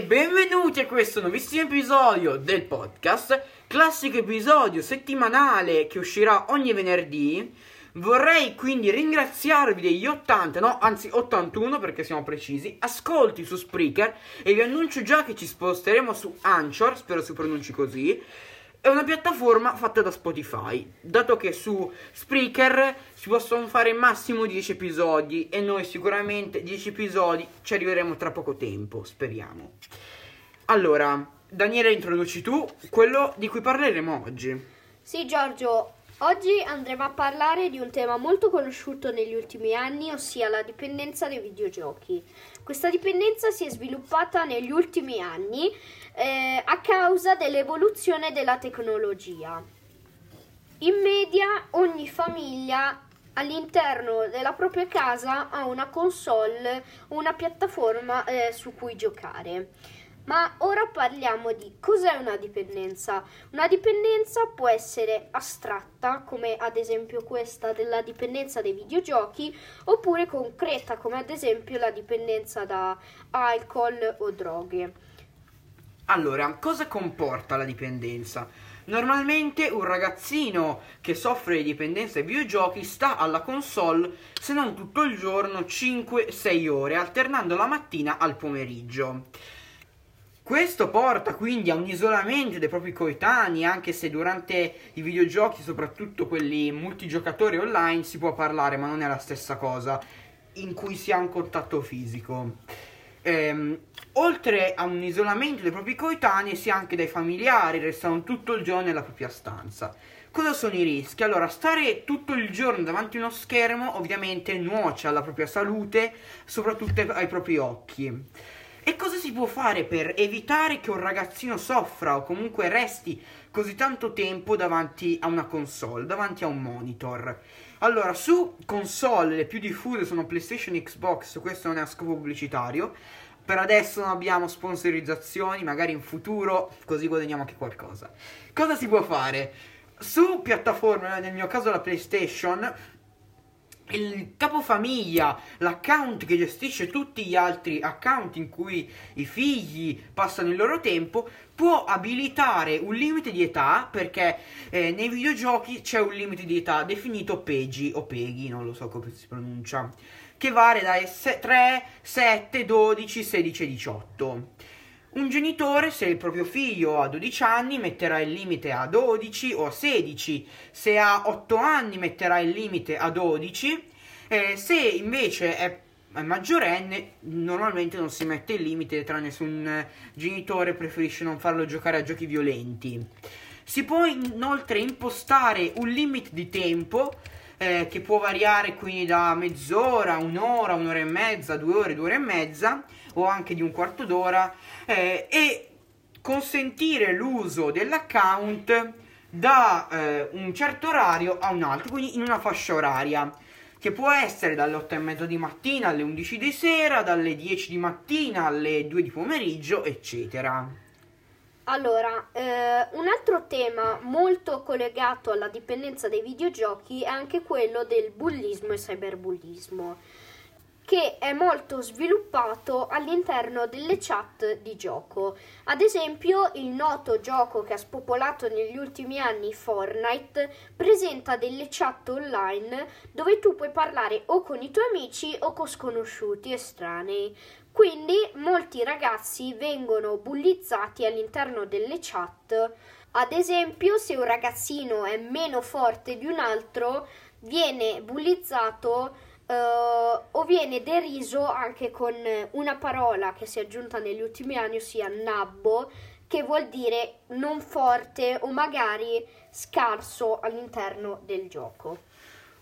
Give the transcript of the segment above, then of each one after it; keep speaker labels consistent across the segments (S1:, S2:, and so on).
S1: Benvenuti a questo nuovissimo episodio del podcast, classico episodio settimanale che uscirà ogni venerdì. Vorrei quindi ringraziarvi degli 80, no, anzi 81 perché siamo precisi, ascolti su Spreaker e vi annuncio già che ci sposteremo su Anchor, spero si pronunci così. È una piattaforma fatta da Spotify, dato che su Spreaker si possono fare massimo 10 episodi e noi sicuramente 10 episodi ci arriveremo tra poco tempo, speriamo. Allora, Daniele, introduci tu quello di cui parleremo oggi.
S2: Sì, Giorgio, oggi andremo a parlare di un tema molto conosciuto negli ultimi anni, ossia la dipendenza dai videogiochi. Questa dipendenza si è sviluppata negli ultimi anni eh, a causa dell'evoluzione della tecnologia. In media ogni famiglia all'interno della propria casa ha una console, una piattaforma eh, su cui giocare. Ma ora parliamo di cos'è una dipendenza. Una dipendenza può essere astratta, come ad esempio questa della dipendenza dei videogiochi, oppure concreta, come ad esempio la dipendenza da alcol o droghe.
S1: Allora, cosa comporta la dipendenza? Normalmente un ragazzino che soffre di dipendenza ai videogiochi sta alla console se non tutto il giorno 5-6 ore, alternando la mattina al pomeriggio. Questo porta quindi a un isolamento dei propri coetanei, anche se durante i videogiochi, soprattutto quelli multigiocatori online, si può parlare, ma non è la stessa cosa in cui si ha un contatto fisico. Ehm, oltre a un isolamento dei propri coetanei, si ha anche dai familiari, restano tutto il giorno nella propria stanza. Cosa sono i rischi? Allora, stare tutto il giorno davanti a uno schermo ovviamente nuoce alla propria salute, soprattutto ai propri occhi. E cosa si può fare per evitare che un ragazzino soffra o comunque resti così tanto tempo davanti a una console, davanti a un monitor? Allora, su console le più diffuse sono PlayStation e Xbox, questo non è a scopo pubblicitario. Per adesso non abbiamo sponsorizzazioni, magari in futuro così guadagniamo anche qualcosa. Cosa si può fare? Su piattaforme, nel mio caso la PlayStation, il capofamiglia, l'account che gestisce tutti gli altri account in cui i figli passano il loro tempo, può abilitare un limite di età perché eh, nei videogiochi c'è un limite di età definito PEGI o PEGI, non lo so come si pronuncia, che varia dai 3, 7, 12, 16 e 18. Un genitore, se il proprio figlio ha 12 anni, metterà il limite a 12 o a 16, se ha 8 anni metterà il limite a 12, eh, se invece è maggiorenne normalmente non si mette il limite tranne se un genitore preferisce non farlo giocare a giochi violenti. Si può inoltre impostare un limite di tempo eh, che può variare quindi da mezz'ora, un'ora, un'ora e mezza, due ore, due ore e mezza o anche di un quarto d'ora eh, e consentire l'uso dell'account da eh, un certo orario a un altro, quindi in una fascia oraria che può essere dalle 8 e mezza di mattina alle 11 di sera, dalle 10 di mattina alle 2 di pomeriggio, eccetera.
S2: Allora, eh, un altro tema molto collegato alla dipendenza dai videogiochi è anche quello del bullismo e cyberbullismo che è molto sviluppato all'interno delle chat di gioco. Ad esempio, il noto gioco che ha spopolato negli ultimi anni Fortnite presenta delle chat online dove tu puoi parlare o con i tuoi amici o con sconosciuti estranei. Quindi molti ragazzi vengono bullizzati all'interno delle chat. Ad esempio, se un ragazzino è meno forte di un altro, viene bullizzato Uh, o viene deriso anche con una parola che si è aggiunta negli ultimi anni, ossia nabbo, che vuol dire non forte o magari scarso all'interno del gioco.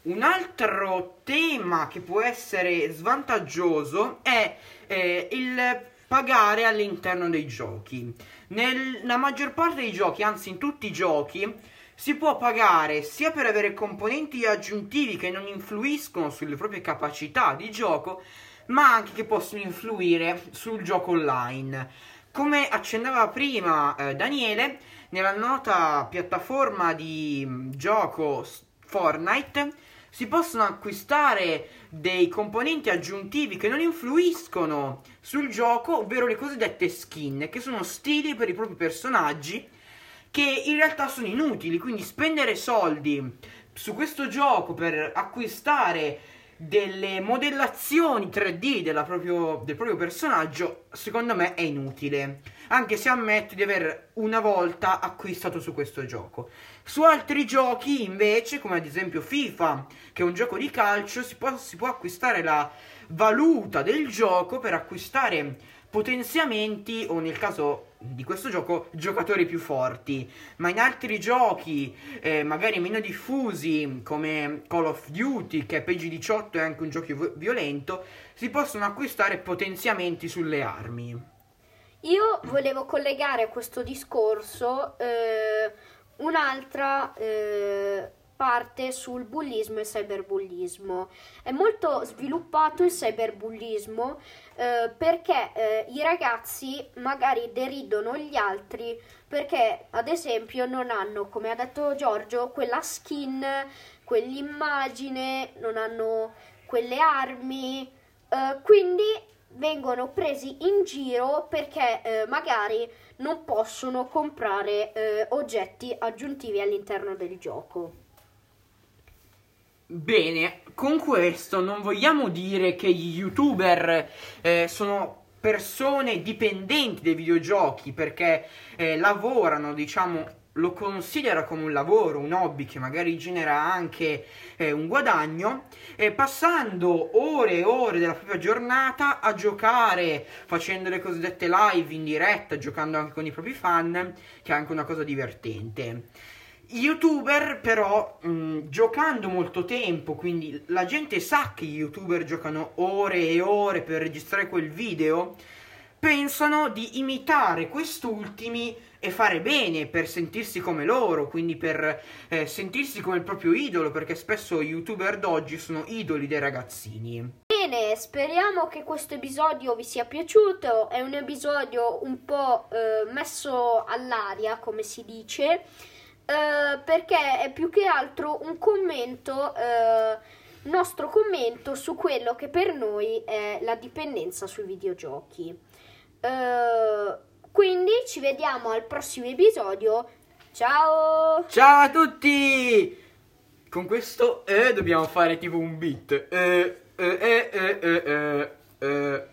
S1: Un altro tema che può essere svantaggioso è eh, il pagare all'interno dei giochi. Nella maggior parte dei giochi, anzi in tutti i giochi, si può pagare sia per avere componenti aggiuntivi che non influiscono sulle proprie capacità di gioco, ma anche che possono influire sul gioco online. Come accennava prima eh, Daniele, nella nota piattaforma di mm, gioco Fortnite si possono acquistare dei componenti aggiuntivi che non influiscono sul gioco, ovvero le cosiddette skin, che sono stili per i propri personaggi che in realtà sono inutili, quindi spendere soldi su questo gioco per acquistare delle modellazioni 3D proprio, del proprio personaggio, secondo me è inutile. Anche se ammetto di aver una volta acquistato su questo gioco. Su altri giochi, invece, come ad esempio FIFA, che è un gioco di calcio, si può, si può acquistare la valuta del gioco per acquistare potenziamenti o nel caso di questo gioco giocatori più forti. Ma in altri giochi eh, magari meno diffusi come Call of Duty che è PG18 e anche un gioco violento si possono acquistare potenziamenti sulle armi.
S2: Io volevo collegare a questo discorso eh, un'altra eh, parte sul bullismo e cyberbullismo. È molto sviluppato il cyberbullismo eh, perché eh, i ragazzi magari deridono gli altri perché ad esempio non hanno, come ha detto Giorgio, quella skin, quell'immagine, non hanno quelle armi, eh, quindi vengono presi in giro perché eh, magari non possono comprare eh, oggetti aggiuntivi all'interno del gioco.
S1: Bene, con questo non vogliamo dire che gli youtuber eh, sono persone dipendenti dai videogiochi perché eh, lavorano, diciamo, lo considera come un lavoro, un hobby che magari genera anche eh, un guadagno, eh, passando ore e ore della propria giornata a giocare, facendo le cosiddette live in diretta, giocando anche con i propri fan, che è anche una cosa divertente. I youtuber però mh, giocando molto tempo, quindi la gente sa che gli youtuber giocano ore e ore per registrare quel video, pensano di imitare quest'ultimi e fare bene per sentirsi come loro, quindi per eh, sentirsi come il proprio idolo, perché spesso i youtuber d'oggi sono idoli dei ragazzini.
S2: Bene, speriamo che questo episodio vi sia piaciuto, è un episodio un po' eh, messo all'aria, come si dice, eh, perché è più che altro un commento eh, nostro commento su quello che per noi è la dipendenza sui videogiochi. Uh, quindi ci vediamo al prossimo episodio. Ciao!
S1: Ciao a tutti! Con questo eh, dobbiamo fare tipo un beat. Eh, eh, eh, eh, eh, eh.